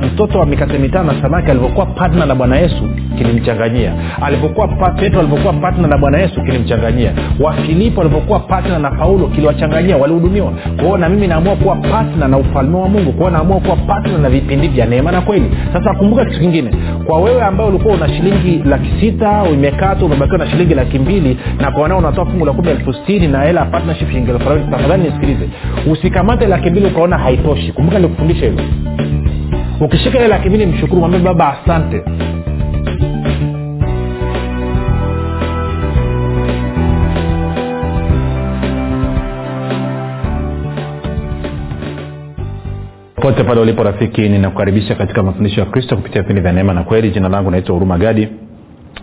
mtoto wa mikate mitano na samaki alivyokuwa patna na bwana yesu kilimchanganyia. Alivyokuwa petro alivyokuwa patna na bwana yesu kilimchanganyia. Wafilipo walivyokuwa patna na paulo kiliwachanganyia walihudumiwa. Kwao na mimi naamua kuwa patna na ufalme wa mungu. Kwao naamua kuwa patna na vipindi vya neema na kweli. Sasa kumbuka kitu kingine. Kwa wewe ambaye ulikuwa una shilingi laki sita imekaa umebakiwa na shilingi laki mbili na kwa wanao unatoa fungu la kumi elfu sitini na hela partnership shilingi elfu arobaini tafadhali nisikilize. Usikamate laki mbili ukaona haitoshi. Kumbuka nikufundisha hivyo ukishika ile laki mshukuru mwambie baba asante. Pote pale ulipo rafiki ninakukaribisha katika mafundisho ya kristo kupitia vipindi vya neema na kweli. Jina langu naitwa huruma gadi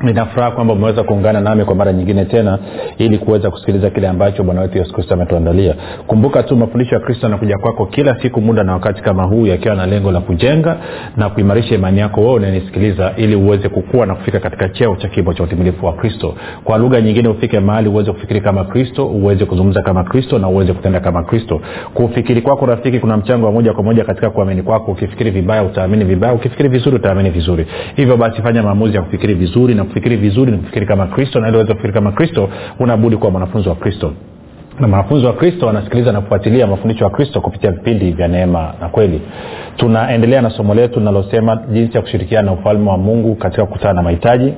ninafuraha kwamba umeweza kuungana nami kwa mara nyingine tena ili kuweza kusikiliza kile ambacho bwana wetu yesu kristo ametuandalia. Kumbuka tu mafundisho ya kristo yanakuja kwako kila siku muda na wakati kama huu yakiwa na lengo la kujenga na kuimarisha imani yako wewe unanisikiliza ili uweze kukua na kufika katika cheo cha kimo cha utimilifu wa kristo. Kwa lugha nyingine ufike mahali uweze kufikiri kama kristo uweze kuzungumza kama kristo na uweze kutenda kama kristo. Kufikiri kwako rafiki kuna mchango wa moja kwa moja katika kuamini kwako. Ukifikiri vibaya utaamini vibaya. Ukifikiri vizuri utaamini vizuri. Hivyo basi fanya maamuzi ya kufikiri vizuri na kufikiri vizuri ni kufikiri kama kristo na ili uweze kufikiri kama kristo unabudi kuwa mwanafunzi wa kristo. Na mwanafunzi wa kristo wanasikiliza na kufuatilia mafundisho ya kristo kupitia vipindi vya neema na kweli. Tunaendelea na somo letu linalosema jinsi ya kushirikiana na ufalme wa mungu katika kukutana na mahitaji.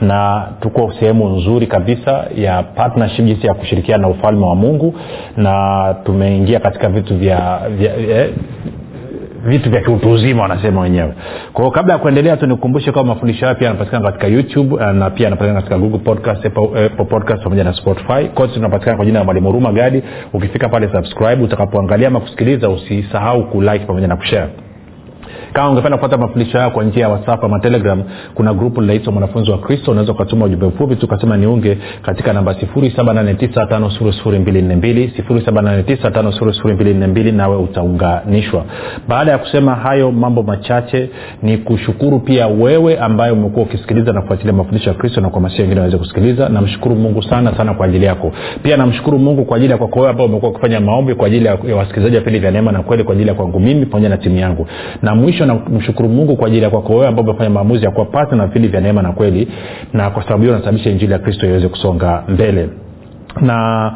Na tuko sehemu nzuri kabisa ya partnership jinsi ya kushirikiana na ufalme wa mungu. Na tumeingia katika vitu vya, vya eh, vitu vya kiutu uzima wanasema wenyewe. Kwa hiyo kabla ya kuendelea tu nikukumbushe kwamba mafundisho hayo pia yanapatikana katika youtube na pia yanapatikana katika google podcast apple, apple podcast pamoja na spotify. Kote tunapatikana kwa jina la mwalimu huruma gadi. Ukifika pale subscribe. Utakapoangalia ama kusikiliza usisahau kulike pamoja na kushare kama ungependa kupata mafundisho hayo kwa njia ya whatsapp ama telegram kuna grupu linaitwa mwanafunzi wa kristo. Unaweza ukatuma ujumbe mfupi tu ukasema niunge katika namba 7895242 nawe utaunganishwa. Baada ya kusema hayo mambo machache ni kushukuru pia wewe ambaye umekuwa ukisikiliza na kufuatilia mafundisho ya kristo na kuhamasisha wengine waweze kusikiliza. Namshukuru mungu sana sana kwa ajili yako. Pia namshukuru mungu kwa ajili ya kwako wewe ambao umekuwa ukifanya maombi kwa ajili ya wasikilizaji wa vipindi vya neema na kweli kwa ajili ya kwangu mimi pamoja na timu yangu. Na mwisho namshukuru mungu kwa ajili ya kwako wewe ambao umefanya maamuzi ya kuwa pata na vipindi vya neema na kweli na kwa sababu hiyo unasababisha injili ya kristo iweze kusonga mbele. Na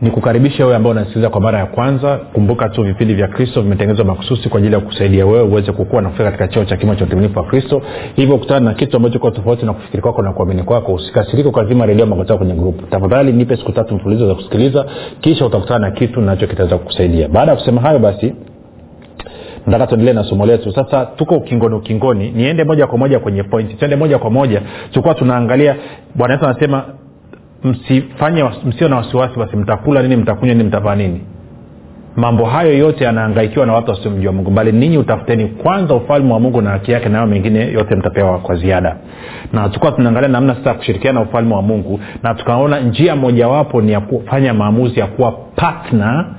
nikukaribisha wewe ambao unasikiliza kwa mara ya kwanza kumbuka tu vipindi vya kristo vimetengenezwa makususi kwa ajili ya kusaidia wewe uweze kukua na kufika katika cheo cha kimo cha utimilifu wa kristo. Hivyo kutana na kitu ambacho kwa tofauti na kufikiri kwako na kuamini kwako usikasirike ukazima redio magotao kwenye grupu tafadhali nipe siku tatu mfululizo za kusikiliza kisha utakutana na kitu nacho kitaweza kukusaidia. Baada ya kusema hayo basi nataka tuendelee na somo letu. Sasa tuko ukingoni ukingoni. Niende moja kwa moja kwenye pointi. Tuende moja kwa moja. Tulikuwa tunaangalia bwana yesu anasema msifanye msio na wasiwasi basi mtakula nini mtakunywa nini mtavaa nini. Mambo hayo yote yanaangaikiwa na watu wasiomjua mungu bali ninyi utafuteni kwanza ufalme wa mungu na haki yake nayo mengine yote mtapewa kwa ziada. Na tukuwa tunaangalia namna sasa kushirikiana na ufalme wa mungu na tukaona njia mojawapo ni ya kufanya maamuzi ya kuwa patna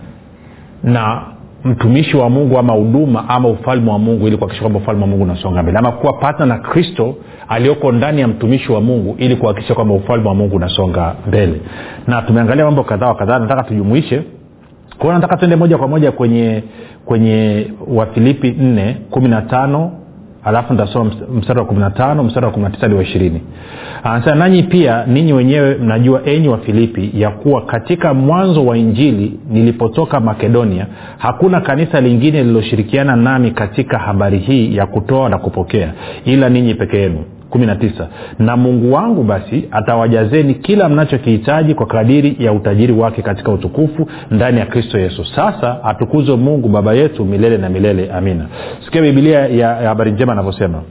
na mtumishi wa mungu ama huduma ama ufalme wa mungu ili kuhakikisha kwamba ufalme wa mungu unasonga mbele. Ama kuwa patna na kristo aliyoko ndani ya mtumishi wa mungu ili kuhakikisha kwamba ufalme wa mungu unasonga mbele. Na tumeangalia mambo kadhaa wa kadhaa nataka tujumuishe. Kwao nataka tuende moja kwa moja kwenye kwenye wafilipi nne kumi na tano alafu nitasoma mstari wa kumi na tano mstari wa kumi na tisa hadi wa ishirini. Anasema nanyi pia ninyi wenyewe mnajua enyi wa filipi ya kuwa katika mwanzo wa injili nilipotoka makedonia hakuna kanisa lingine lililoshirikiana nami katika habari hii ya kutoa na kupokea ila ninyi peke yenu kumi na mungu wangu basi atawajazeni kila mnachokihitaji kwa kadiri ya utajiri wake katika utukufu ndani ya kristo yesu. Sasa atukuzwe mungu baba yetu milele na milele. Amina. Sikia bibilia ya habari njema anavyosema.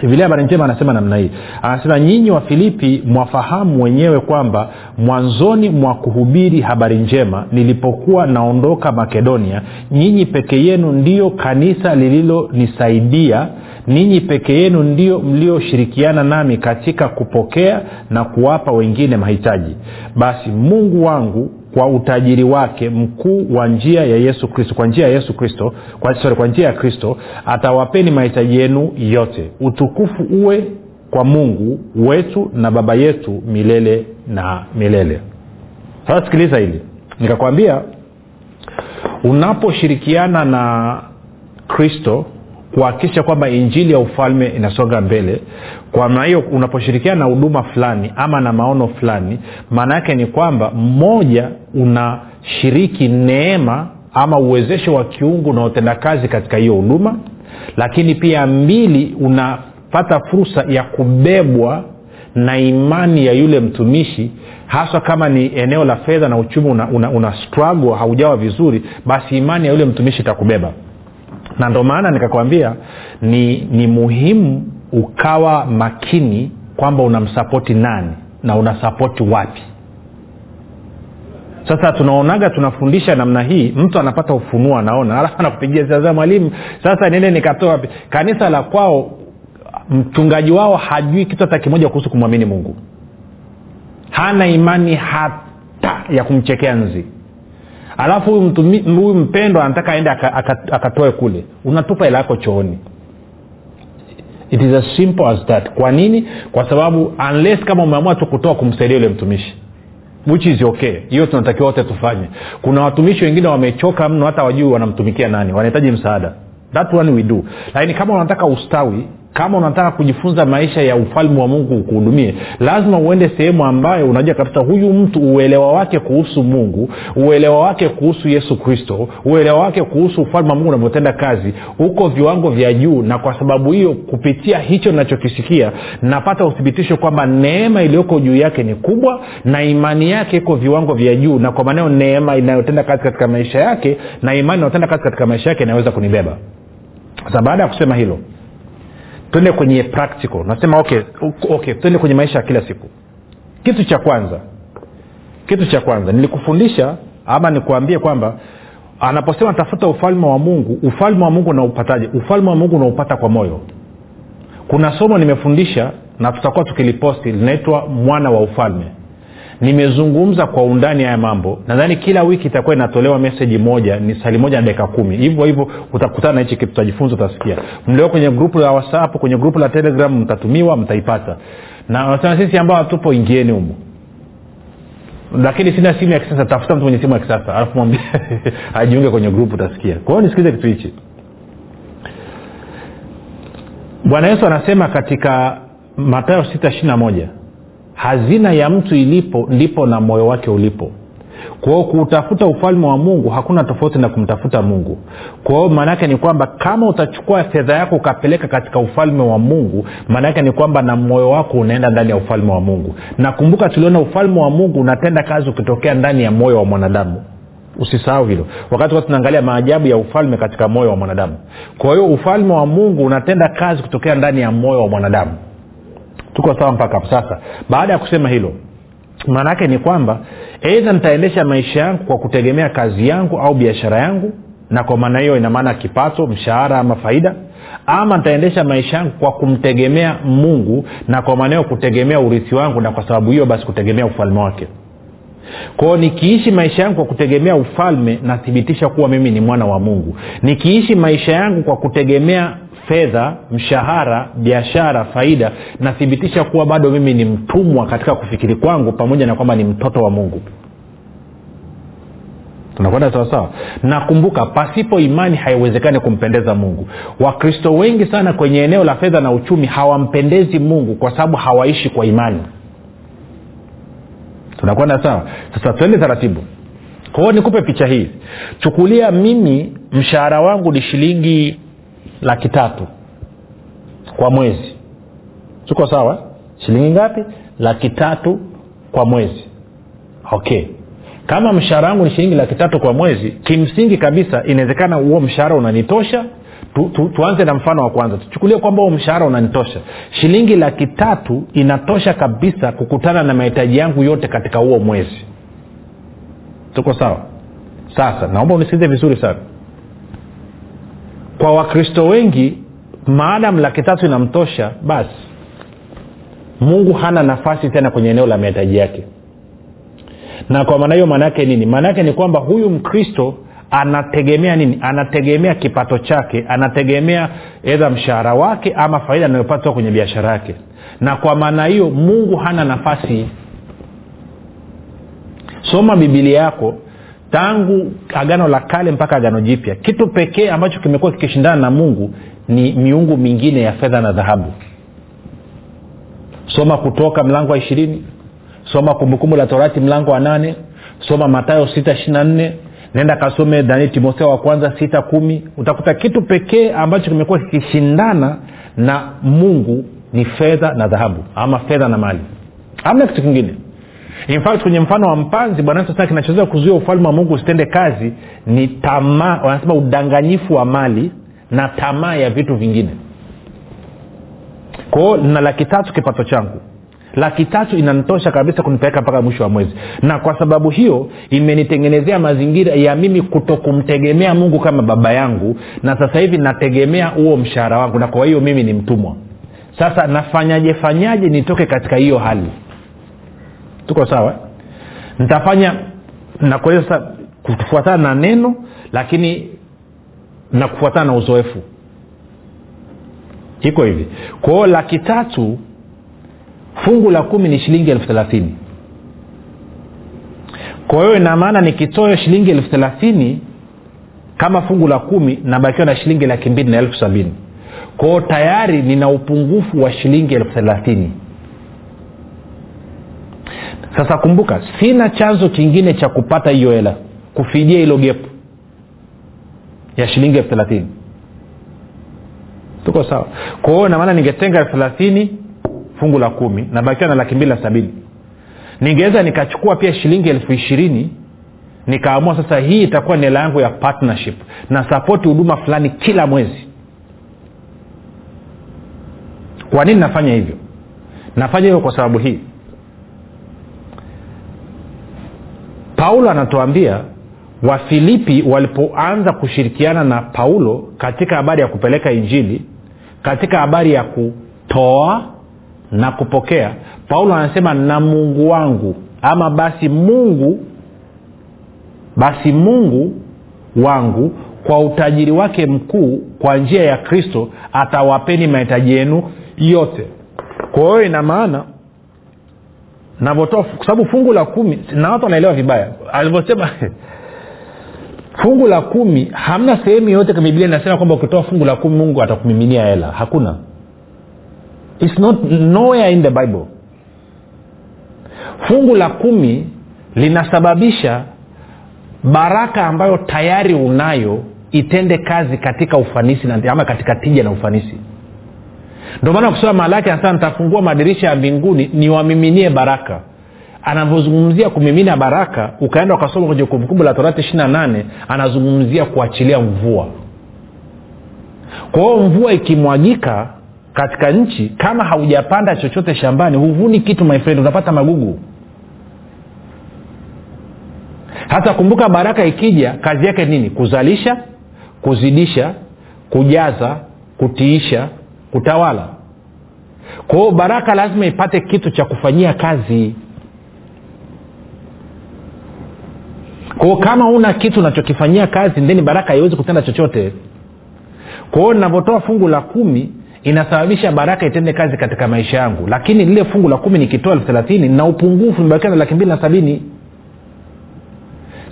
Bibilia habari njema anasema namna hii. Anasema nyinyi wa filipi mwafahamu wenyewe kwamba mwanzoni mwa kuhubiri habari njema nilipokuwa naondoka makedonia nyinyi peke yenu ndiyo kanisa lililonisaidia ninyi peke yenu ndio mlioshirikiana nami katika kupokea na kuwapa wengine mahitaji. Basi mungu wangu kwa utajiri wake mkuu wa njia ya yesu kristo kwa njia ya yesu kristo kwa, sorry, kwa njia ya kristo atawapeni mahitaji yenu yote. Utukufu uwe kwa mungu wetu na baba yetu milele na milele. Sasa sikiliza hili. Nikakwambia unaposhirikiana na kristo kuhakikisha kwamba injili ya ufalme inasonga mbele. Kwa hiyo unaposhirikiana na huduma fulani ama na maono fulani maana yake ni kwamba mmoja unashiriki neema ama uwezesho wa kiungu na utendakazi katika hiyo huduma lakini pia mbili unapata fursa ya kubebwa na imani ya yule mtumishi. Haswa kama ni eneo la fedha na uchumi una, una, una struggle haujawa vizuri basi imani ya yule mtumishi itakubeba na ndo maana nikakwambia ni ni muhimu ukawa makini kwamba unamsapoti nani na unasapoti wapi. Sasa tunaonaga tunafundisha namna hii mtu anapata ufunuo anaona alafu anakupigia sasa mwalimu sasa niende nikatoa kanisa la kwao mchungaji wao hajui kitu hata kimoja kuhusu kumwamini mungu. Hana imani hata ya kumchekea nzi alafu huyu mpendwa anataka aende akatoe kule. Unatupa hela yako chooni. It is as simple as that. Kwa nini? Kwa sababu unless kama umeamua tu kutoa kumsaidia yule mtumishi which is okay. Hiyo tunatakiwa wote tufanye. Kuna watumishi wengine wamechoka mno hata wajui wanamtumikia nani. Wanahitaji msaada. That one we do. Lakini kama unataka ustawi kama unataka kujifunza maisha ya ufalme wa mungu ukuhudumie lazima uende sehemu ambayo unajua kabisa huyu mtu uelewa wake kuhusu mungu uelewa wake kuhusu yesu kristo uelewa wake kuhusu ufalme wa mungu unavyotenda kazi uko viwango vya juu. Na kwa sababu hiyo kupitia hicho nachokisikia napata uthibitisho kwamba neema iliyoko juu yake ni kubwa na imani yake iko viwango vya juu. Na kwa maneo neema inayotenda kazi katika maisha yake na imani inayotenda kazi katika maisha yake inaweza kunibeba. Sasa baada ya kusema hilo twende kwenye practical. Nasema okay, okay twende kwenye maisha ya kila siku. Kitu cha kwanza kitu cha kwanza nilikufundisha ama nikuambie kwamba anaposema tafuta ufalme wa mungu ufalme wa mungu unaupataje? Ufalme wa mungu unaupata kwa moyo. Kuna somo nimefundisha na tutakuwa tukiliposti linaitwa mwana wa ufalme nimezungumza kwa undani haya mambo. Nadhani kila wiki itakuwa inatolewa meseji moja ni sali moja na dakika kumi. Hivyo hivyo utakutana na hichi kitu utajifunza utasikia. Mlio kwenye grupu la whatsapp kwenye grupu la telegram mtatumiwa mtaipata. Na nasema sisi ambao hatupo ingieni humo lakini sina simu ya kisasa tafuta mtu mwenye simu ya kisasa alafu mwambie ajiunge kwenye grupu utasikia. Kwa hiyo nisikize kitu hichi. Bwana yesu anasema katika matayo sita ishiri na moja hazina ya mtu ilipo ndipo na moyo wake ulipo. Kwao kuutafuta ufalme wa mungu hakuna tofauti na kumtafuta mungu. Kwao maanaake ni kwamba kama utachukua fedha yako ukapeleka katika ufalme wa mungu maanaake ni kwamba na moyo wako unaenda ndani ya ufalme wa mungu. Nakumbuka tuliona ufalme wa mungu unatenda kazi ukitokea ndani ya moyo wa mwanadamu. Usisahau hilo. Wakati tunaangalia maajabu ya ufalme katika moyo wa mwanadamu. Kwa hiyo ufalme wa mungu unatenda kazi kutokea ndani ya moyo wa mwanadamu tuko sawa mpaka hapo. Sasa baada ya kusema hilo maana yake ni kwamba eidha nitaendesha maisha yangu kwa kutegemea kazi yangu au biashara yangu na kwa maana hiyo inamaana kipato mshahara ama faida ama nitaendesha maisha yangu kwa kumtegemea mungu na kwa maana hiyo kutegemea urithi wangu na kwa sababu hiyo basi kutegemea ufalme wake. Kwao nikiishi maisha yangu kwa kutegemea ufalme nathibitisha kuwa mimi ni mwana wa mungu. Nikiishi maisha yangu kwa kutegemea fedha mshahara biashara faida nathibitisha kuwa bado mimi ni mtumwa katika kufikiri kwangu pamoja na kwamba ni mtoto wa mungu. Tunakwenda sawasawa nakumbuka pasipo imani haiwezekani kumpendeza mungu. Wakristo wengi sana kwenye eneo la fedha na uchumi hawampendezi mungu kwa sababu hawaishi kwa imani. Tunakwenda sawa? Sasa tuende taratibu. Kwao nikupe picha hii. Chukulia mimi mshahara wangu ni shilingi laki tatu kwa mwezi. Tuko sawa? Shilingi ngapi? Laki tatu kwa mwezi. Okay. Kama mshahara wangu ni shilingi laki tatu kwa mwezi kimsingi kabisa inawezekana huo mshahara unanitosha. Tu, tu, tuanze na mfano wa kwanza. Tuchukulie kwamba huo mshahara unanitosha. Shilingi laki tatu inatosha kabisa kukutana na mahitaji yangu yote katika huo mwezi. Tuko sawa? Sasa naomba unisikize vizuri sana kwa wakristo wengi maadamu laki tatu inamtosha basi mungu hana nafasi tena kwenye eneo la mahitaji yake. Na kwa maana hiyo maana yake nini? Maana yake ni kwamba huyu mkristo anategemea nini? Anategemea kipato chake anategemea edha mshahara wake ama faida anayopata kwenye biashara yake. Na kwa maana hiyo mungu hana nafasi. Soma bibilia yako tangu agano la kale mpaka agano jipya. Kitu pekee ambacho kimekuwa kikishindana na mungu ni miungu mingine ya fedha na dhahabu. Soma kutoka mlango wa ishirini soma kumbukumbu la torati mlango wa nane soma matayo sita ishirina nne nenda kasome dani timotheo wa kwanza sita kumi. Utakuta kitu pekee ambacho kimekuwa kikishindana na mungu ni fedha na dhahabu ama fedha na mali. Amna kitu kingine in fact kwenye mfano wa mpanzi bwana sasa kinachoweza kuzuia ufalme wa mungu usitende kazi ni tamaa wanasema udanganyifu wa mali na tamaa ya vitu vingine. Kwao na laki tatu kipato changu. Laki tatu inanitosha kabisa kunipeleka mpaka mwisho wa mwezi. Na kwa sababu hiyo imenitengenezea mazingira ya mimi kutokumtegemea mungu kama baba yangu na sasa hivi nategemea huo mshahara wangu na kwa hiyo mimi ni mtumwa. Sasa nafanyaje fanyaje nitoke katika hiyo hali tuko sawa? Nitafanya nakueleza kufuatana na neno lakini na kufuatana na uzoefu. Iko hivi. Kwao laki tatu fungu la kumi ni shilingi elfu thelathini. Kwa hiyo inamaana nikitoa shilingi elfu thelathini kama fungu la kumi nabakiwa na shilingi laki mbili na elfu sabini. Kwao tayari nina upungufu wa shilingi elfu thelathini sasa kumbuka sina chanzo kingine cha kupata hiyo hela kufidia hilo gepu ya shilingi elfu thelathini. Tuko sawa. Kwahiyo namaana ningetenga elfu thelathini fungu la kumi nabakiwa na laki mbili na sabini. Ningeweza nikachukua pia shilingi elfu ishirini nikaamua sasa hii itakuwa ni hela yangu ya partnership na sapoti huduma fulani kila mwezi. Kwa nini nafanya hivyo? Nafanya hivyo kwa sababu hii paulo anatuambia wafilipi walipoanza kushirikiana na paulo katika habari ya kupeleka injili katika habari ya kutoa na kupokea paulo anasema na mungu wangu ama basi mungu basi mungu wangu kwa utajiri wake mkuu kwa njia ya kristo atawapeni mahitaji yenu yote. Kwa hiyo ina maana navyotoa kwa sababu fungu la kumi na watu wanaelewa vibaya. Alivyosema fungu la kumi hamna sehemu yoyote biblia inasema kwamba ukitoa fungu la kumi mungu atakumiminia hela. Hakuna. Its not nowhere in the bible. Fungu la kumi linasababisha baraka ambayo tayari unayo itende kazi katika ufanisi na, ama katika tija na ufanisi ndio maana kusoma malaki anasema nitafungua madirisha ya mbinguni niwamiminie baraka. Anavyozungumzia kumimina baraka ukaenda ukasoma kwenye kumbukumbu la torati ishiri anazungumzia kuachilia mvua. Kwa hiyo mvua ikimwagika katika nchi kama haujapanda chochote shambani huvuni kitu my friend unapata magugu. Hata kumbuka baraka ikija kazi yake nini? Kuzalisha kuzidisha kujaza kutiisha kutawala. Kwa hiyo baraka lazima ipate kitu cha kufanyia kazi. Kwao kama una kitu unachokifanyia kazi ndeni baraka haiwezi kutenda chochote. Kwa hiyo ninavyotoa fungu la kumi inasababisha baraka itende kazi katika maisha yangu. Lakini lile fungu la kumi nikitoa elfu thelathini na upungufu nimebakia na laki mbili na sabini.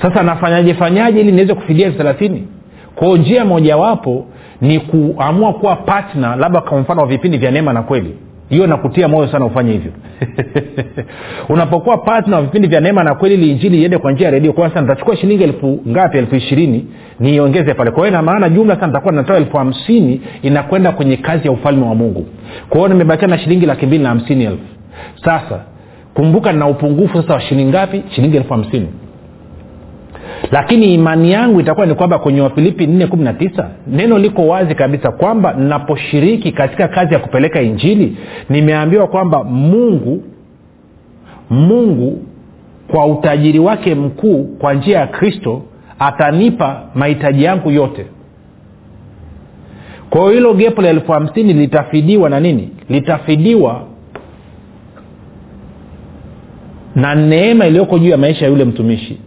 Sasa nafanyaje fanyaje ili niweze kufidia elfu thelathini? Kwao njia mojawapo ni kuamua kuwa patna labda kwa mfano wa vipindi vya neema na kweli. Hiyo nakutia moyo sana ufanye hivyo. Unapokuwa patna wa vipindi vya neema na kweli ili injili iende kwa njia ya redio kwa sasa nitachukua shilingi elfu ngapi? Elfu ishirini. Niiongeze pale. Kwa hiyo na maana jumla sasa nitakuwa natoa elfu hamsini inakwenda kwenye kazi ya ufalme wa mungu. Kwa hiyo nimebakia na shilingi laki mbili na hamsini elfu. Sasa kumbuka na upungufu sasa wa shilingi ngapi? Shilingi elfu hamsini lakini imani yangu itakuwa ni kwamba kwenye wafilipi 419 neno liko wazi kabisa kwamba naposhiriki katika kazi ya kupeleka injili nimeambiwa kwamba mungu mungu kwa utajiri wake mkuu kwa njia ya kristo atanipa mahitaji yangu yote. Kwa hiyo hilo gepo la elfu hamsini litafidiwa na nini? Litafidiwa na neema iliyoko juu ya maisha ya yule mtumishi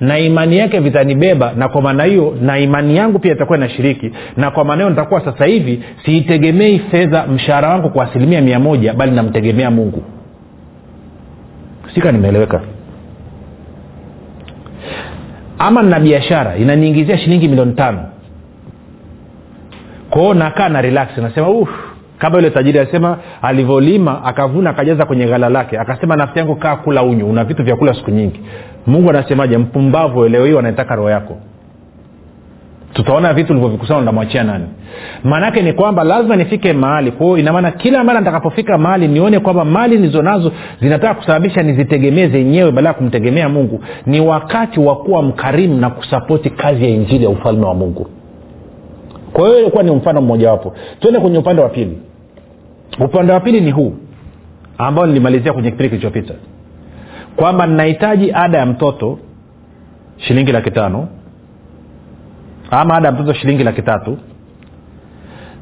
na imani yake vitanibeba na kwa maana hiyo na imani yangu pia itakuwa inashiriki. Na kwa maana hiyo nitakuwa sasa hivi siitegemei fedha mshahara wangu kwa asilimia mia moja bali namtegemea mungu. Sika nimeeleweka? Ama nina biashara inaniingizia shilingi milioni tano. Kwao nakaa na relax nasema uh, kama yule tajiri alisema alivyolima akavuna akajaza kwenye ghala lake. Akasema nafsi yangu kaa kula unyu una vitu vya kula siku nyingi. Mungu anasemaje? Mpumbavu leo hii wanaitaka roho yako. Tutaona vitu ulivyovikusana ndamwachia nani? Maanaake ni kwamba lazima nifike mahali. Kwao inamaana kila mara nitakapofika mahali nione kwamba mali nilizo nazo zinataka kusababisha nizitegemee zenyewe badala ya kumtegemea mungu. Ni wakati wa kuwa mkarimu na kusapoti kazi ya injili ya ufalme wa mungu. Kwa hiyo ilikuwa ni mfano mmojawapo. Tuende kwenye upande wa pili upande wa pili ni huu ambao nilimalizia kwenye kipindi kilichopita kwamba ninahitaji ada ya mtoto shilingi laki tano ama ada ya mtoto shilingi laki tatu.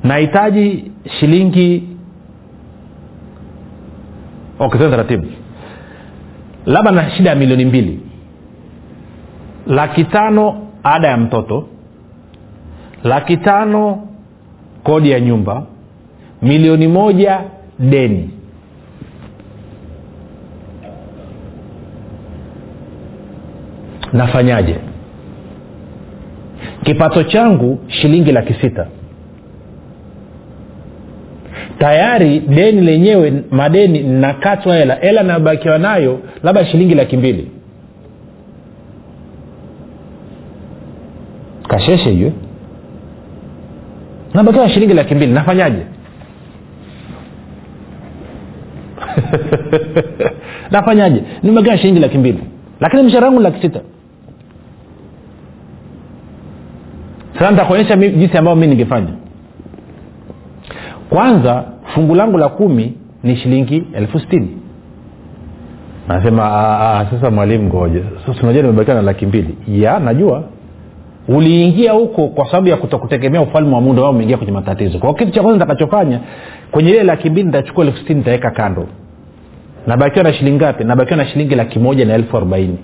Nahitaji shilingi okay, taratibu. Labda na shida ya milioni mbili. Laki tano ada ya mtoto laki tano kodi ya nyumba milioni moja deni. Nafanyaje? Kipato changu shilingi laki sita. Tayari deni lenyewe madeni nakatwa hela. Hela nabakiwa nayo labda shilingi laki mbili. Kasheshe hiyo. Nabakiwa shilingi laki mbili. Nafanyaje nafanyaje? Nimegaa shilingi laki mbili. Lakini mshahara wangu laki sita. Sasa nitakuonyesha jinsi ambayo mi ningefanya. Kwanza fungu langu la kumi ni shilingi elfu sitini. Nasema sasa mwalimu ngoja. Unajua nimebakiwa na laki mbili. Ya najua. Uliingia huko kwa sababu ya kutokutegemea ufalme wa mungu umeingia kwenye matatizo. Kwa kitu cha kwanza nitakachofanya kwenye ile laki mbili nitachukua elfu sitini nitaweka kando nabakiwa na shilingi ngapi? Nabakiwa na shilingi laki moja na elfu arobaini.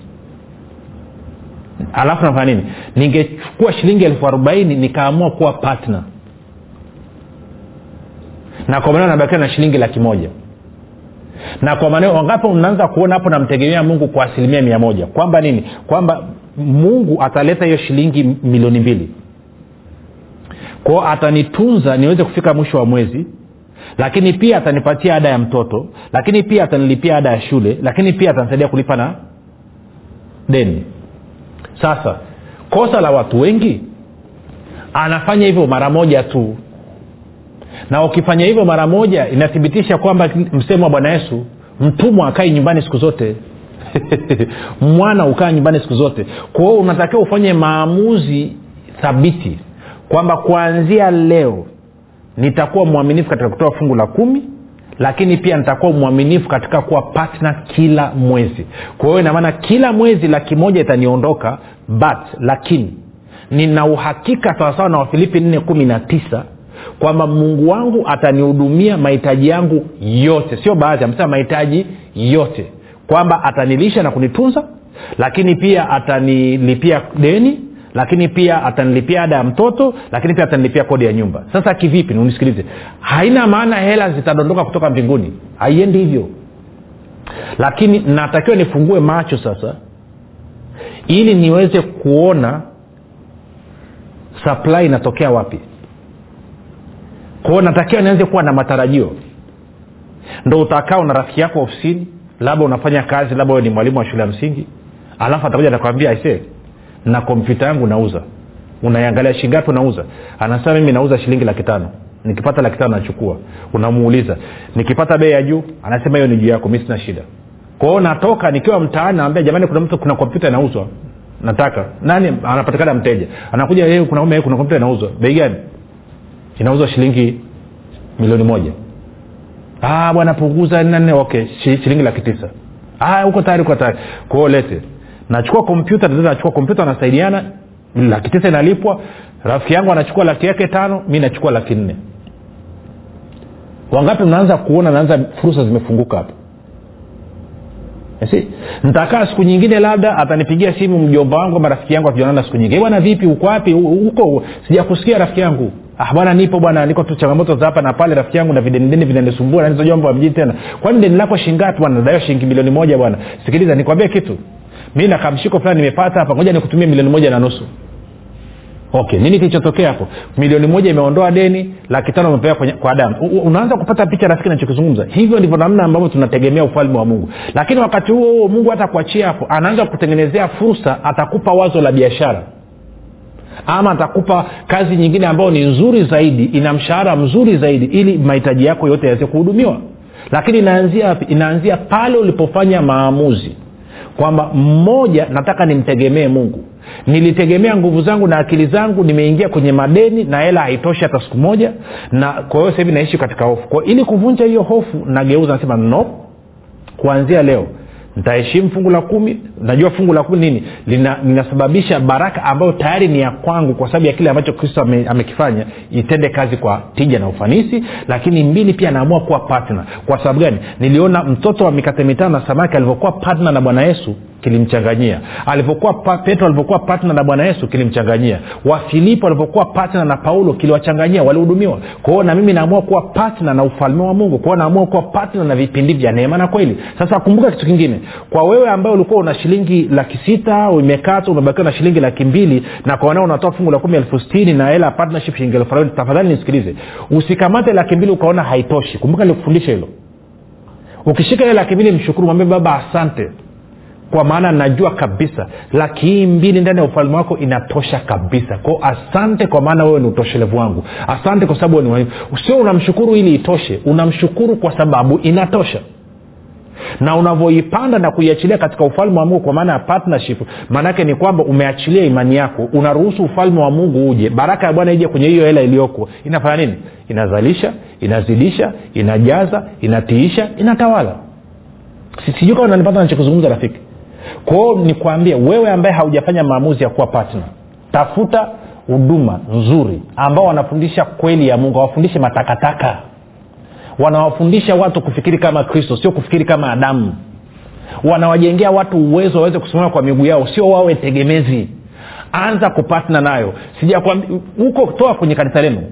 Alafu nafanya nini? Ningechukua shilingi elfu arobaini nikaamua kuwa patna na kwa maneo nabakiwa na shilingi laki moja. Na kwa maneo wangapi unaanza kuona hapo namtegemea mungu kwa asilimia mia moja? Kwamba nini? Kwamba mungu ataleta hiyo shilingi milioni mbili. Kwao atanitunza niweze kufika mwisho wa mwezi lakini pia atanipatia ada ya mtoto. Lakini pia atanilipia ada ya shule. Lakini pia atanisaidia kulipa na deni. Sasa kosa la watu wengi anafanya hivyo mara moja tu. Na ukifanya hivyo mara moja inathibitisha kwamba msemo wa bwana yesu mtumwa akai nyumbani siku zote. Mwana ukaa nyumbani siku zote. Kwa hiyo unatakiwa ufanye maamuzi thabiti kwamba kuanzia leo nitakuwa mwaminifu katika kutoa fungu la kumi lakini pia nitakuwa mwaminifu katika kuwa patna kila mwezi. Kwa hiyo inamaana kila mwezi laki moja itaniondoka but lakini nina uhakika sawasawa na wafilipi nne kumi na tisa kwamba mungu wangu atanihudumia mahitaji yangu yote. Sio baadhi amesema mahitaji yote. Kwamba atanilisha na kunitunza lakini pia atanilipia deni lakini pia atanilipia ada ya mtoto lakini pia atanilipia kodi ya nyumba. Sasa kivipi? Unisikilize haina maana hela zitadondoka kutoka mbinguni. Haiendi hivyo. Lakini natakiwa nifungue macho sasa ili niweze kuona supply inatokea wapi. Kwao natakiwa nianze kuwa na matarajio. Ndo utakaa una rafiki yako ofisini labda unafanya kazi labda ni mwalimu wa shule ya msingi alafu atakuja atakwambia aisee na kompyuta yangu nauza. Unaiangalia shingapi unauza? Anasema mimi nauza shilingi laki tano. Nikipata laki tano nachukua. Unamuuliza nikipata bei ya juu? Anasema hiyo ni juu yako mi sina shida. Kwao natoka nikiwa mtaani naambia jamani kuna mtu kuna kompyuta inauzwa. Nataka. Nani? Anapatikana mteja. Anakuja hey, kuna ume, kuna kompyuta inauzwa. Bei gani? Inauzwa shilingi milioni moja. Ah, bwana punguza nne okay. Shilingi laki tisa. Ah, tayari uko tayari. Kwao lete nachukua kompyuta nachukua kompyuta anasaidiana laki tisa inalipwa. Rafiki yangu anachukua laki yake tano mi nachukua laki nne. Wangapi mnaanza kuona naanza fursa zimefunguka hapa si ntakaa siku nyingine labda atanipigia simu mjomba wangu ama rafiki yangu akijonana siku nyingine. Bwana vipi uko wapi? Huko sijakusikia rafiki yangu. Ah bwana nipo bwana niko tu changamoto za hapa na pale rafiki yangu na videnideni vinanisumbua na hizo jomba mjini tena. Kwani deni lako shingapi bwana? Nadaiwa shilingi milioni moja bwana. Sikiliza nikwambie kitu mi na kamshiko fulani nimepata hapa ngoja nikutumie milioni moja na nusu. Okay nini kilichotokea hapo? Milioni moja imeondoa deni laki tano umepewa kwa adamu unaanza kupata picha rafiki nachokizungumza hivyo ndivyo namna ambavyo tunategemea ufalme wa mungu. Lakini wakati huo huo mungu hata kuachia hapo anaanza kutengenezea fursa atakupa wazo la biashara. Ama atakupa kazi nyingine ambayo ni nzuri zaidi ina mshahara mzuri zaidi ili mahitaji yako yote yaweze kuhudumiwa. Lakini inaanzia inaanzia pale ulipofanya maamuzi kwamba mmoja nataka nimtegemee mungu. Nilitegemea nguvu zangu na akili zangu nimeingia kwenye madeni na hela haitoshi hata siku moja na kwa hiyo sahivi naishi katika hofu. Kwa ili kuvunja hiyo hofu nageuza nasema no. Kuanzia leo nitaheshimu fungu la kumi. Najua fungu la kumi nini. Lina, linasababisha baraka ambayo tayari ni ya kwangu kwa sababu ya kile ambacho kristo ame, amekifanya itende kazi kwa tija na ufanisi lakini mbili pia anaamua kuwa partner. Kwa sababu gani? Niliona mtoto wa mikate mitano na samaki alivyokuwa partner na bwana yesu kilimchanganyia. Alipokuwa petro alipokuwa patna na bwana yesu kilimchanganyia. Wafilipo walivyokuwa patna na paulo kiliwachanganyia walihudumiwa. Kwao na mimi naamua kuwa patna na ufalme wa mungu. Kwao naamua kuwa patna na vipindi vya neema na kweli. Sasa kumbuka kitu kingine. Kwa wewe ambaye ulikuwa una shilingi laki sita umekata umebakiwa na shilingi laki mbili na kwa wanao unatoa fungu la kumi elfu stini na hela partnership shilingi elfu arobaini tafadhali nisikilize. Usikamate laki mbili ukaona haitoshi. Kumbuka nilikufundisha hilo. Ukishika ile laki mbili mshukuru mwambie baba asante kwa maana najua kabisa laki hii mbili ndani ya ufalme wako inatosha kabisa. Kwao asante kwa maana wewe ni utoshelevu wangu. Asante kwa sababu ni sio unamshukuru ili itoshe. Unamshukuru kwa sababu inatosha. Na unavyoipanda na kuiachilia katika ufalme wa mungu kwa maana ya partnership maanaake ni kwamba umeachilia imani yako. Unaruhusu ufalme wa mungu uje. Baraka ya bwana ije kwenye hiyo hela iliyoko. Inafanya nini? Inazalisha inazidisha inajaza inatiisha inatawala. Sijui kama nanipata nachokizungumza rafiki kwao nikwambie wewe ambaye haujafanya maamuzi ya kuwa patna tafuta huduma nzuri ambao wanafundisha kweli ya mungu awafundishe matakataka. Wanawafundisha watu kufikiri kama kristo sio kufikiri kama adamu. Wanawajengea watu uwezo waweze kusimama kwa miguu yao sio wawe tegemezi. Anza kupatna nayo. Huko toa kwenye kanisa lenu.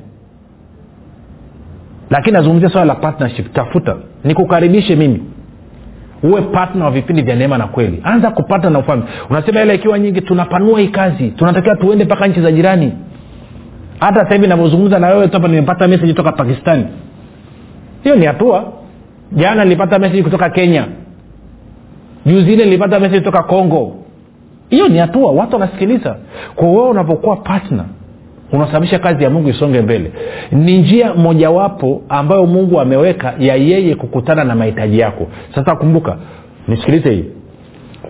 Lakini nazungumzia swala la partnership. Tafuta. Nikukaribishe mimi uwe patna wa vipindi vya neema na kweli. Anza kupata na ufalme. Unasema hela ikiwa nyingi tunapanua hii kazi. Tunatakiwa tuende mpaka nchi za jirani. Hata sasa hivi navyozungumza na wewe hapa nimepata meseji toka pakistani hiyo ni hatua. Jana nilipata meseji kutoka kenya. Juziile nilipata meseji kutoka congo. Hiyo ni hatua. Watu wanasikiliza. Kwa wewe unapokuwa partner unasababisha kazi ya mungu isonge mbele. Ni njia mojawapo ambayo mungu ameweka ya yeye kukutana na mahitaji yako. Sasa kumbuka nisikilize hii.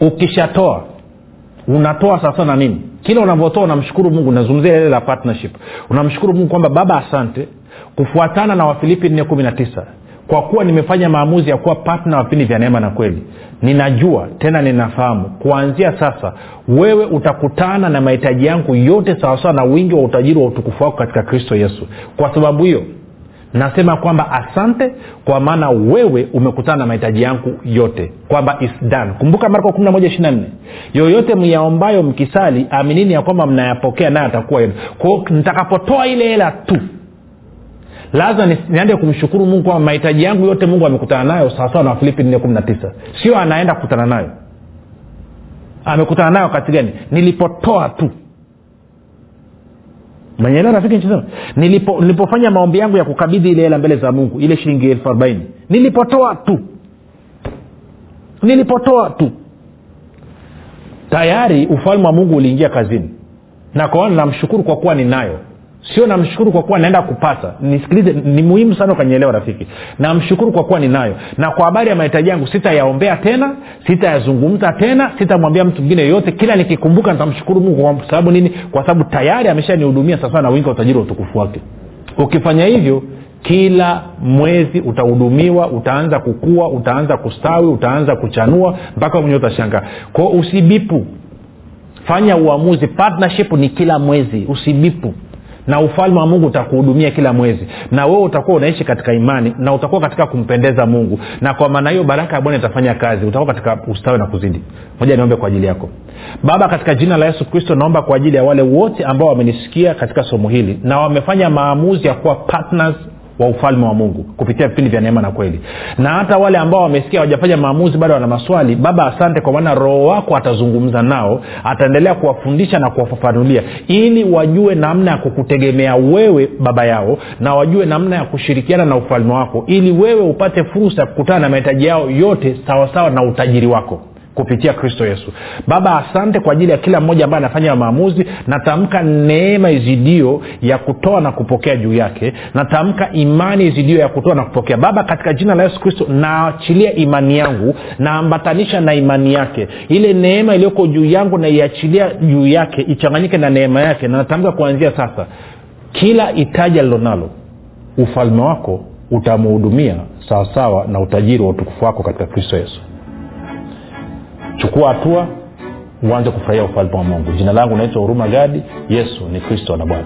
Ukishatoa unatoa sasa na nini? Kila unavyotoa unamshukuru mungu. Nazungumzia ile la partnership. Unamshukuru mungu kwamba baba asante. Kufuatana na wafilipi nne kumi na tisa kwa kuwa nimefanya maamuzi ya kuwa patna wa vipindi vya neema na kweli ninajua tena ninafahamu kuanzia sasa wewe utakutana na mahitaji yangu yote sawasawa na wingi wa utajiri wa utukufu wako katika kristo yesu. Kwa sababu hiyo nasema kwamba asante kwa maana wewe umekutana na mahitaji yangu yote kwamba is done. Kumbuka marko 11 yoyote myaombayo mkisali aminini ya kwamba mnayapokea naye atakuwa kwao nitakapotoa ile hela tu lazima niende kumshukuru mungu kwamba mahitaji yangu yote mungu amekutana nayo sawasawa na wafilipi nne kumi na tisa. Sio anaenda kukutana nayo. Amekutana nayo wakati gani? Nilipotoa tu. Mwenyeelewa rafiki nchisema Nilipo, nilipofanya maombi yangu ya kukabidhi ile hela mbele za mungu ile shilingi elfu arobaini. Nilipotoa tu. Nilipotoa tu. Tayari ufalme wa mungu uliingia kazini. Na kwaona namshukuru kwa kuwa ninayo sio namshukuru kwa kuwa naenda kupata nisikilize ni muhimu sana ukanyelewa rafiki. Namshukuru kwa kuwa ninayo. Na kwa habari ya mahitaji yangu sitayaombea tena sitayazungumza tena sitamwambia mtu mwingine yoyote. Kila nikikumbuka nitamshukuru mungu kwa sababu nini? Kwa sababu tayari ameshanihudumia sasa na wingi wa utajiri wa utukufu wake. Ukifanya hivyo kila mwezi utahudumiwa utaanza kukua utaanza kustawi utaanza kuchanua mpaka mwenyewe utashangaa. Kwao usibipu. Fanya uamuzi. Partnership ni kila mwezi. Usibipu na ufalme wa mungu utakuhudumia kila mwezi. Na wewe utakuwa unaishi katika imani na utakuwa katika kumpendeza mungu. Na kwa maana hiyo baraka ya bwana itafanya kazi. Utakuwa katika ustawi na kuzidi. Moja niombe kwa ajili yako. Baba katika jina la yesu kristo naomba kwa ajili ya wale wote ambao wamenisikia katika somo hili na wamefanya maamuzi ya kuwa partners wa ufalme wa mungu kupitia vipindi vya neema na kweli. Na hata wale ambao wamesikia hawajafanya maamuzi bado wana maswali baba asante kwa maana roho wako atazungumza nao ataendelea kuwafundisha na kuwafafanulia ili wajue namna ya kukutegemea wewe baba yao na wajue namna ya kushirikiana na ufalme wako ili wewe upate fursa ya kukutana na mahitaji yao yote sawasawa na utajiri wako kupitia kristo yesu. Baba asante kwa ajili ya kila mmoja ambaye anafanya maamuzi. Natamka neema izidio ya kutoa na kupokea juu yake. Natamka imani izidio ya kutoa na kupokea. Baba katika jina la yesu kristo naachilia imani yangu naambatanisha na imani yake. Ile neema iliyoko juu yangu naiachilia juu yake ichanganyike na neema yake. Na natamka kuanzia sasa kila hitaji alilonalo ufalme wako utamhudumia sawasawa na utajiri wa utukufu wako katika kristo yesu chukua hatua uanze kufurahia ufalme wa mungu. Jina langu naitwa huruma gadi. Yesu ni kristo na bwana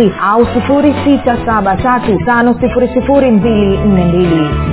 au 6735242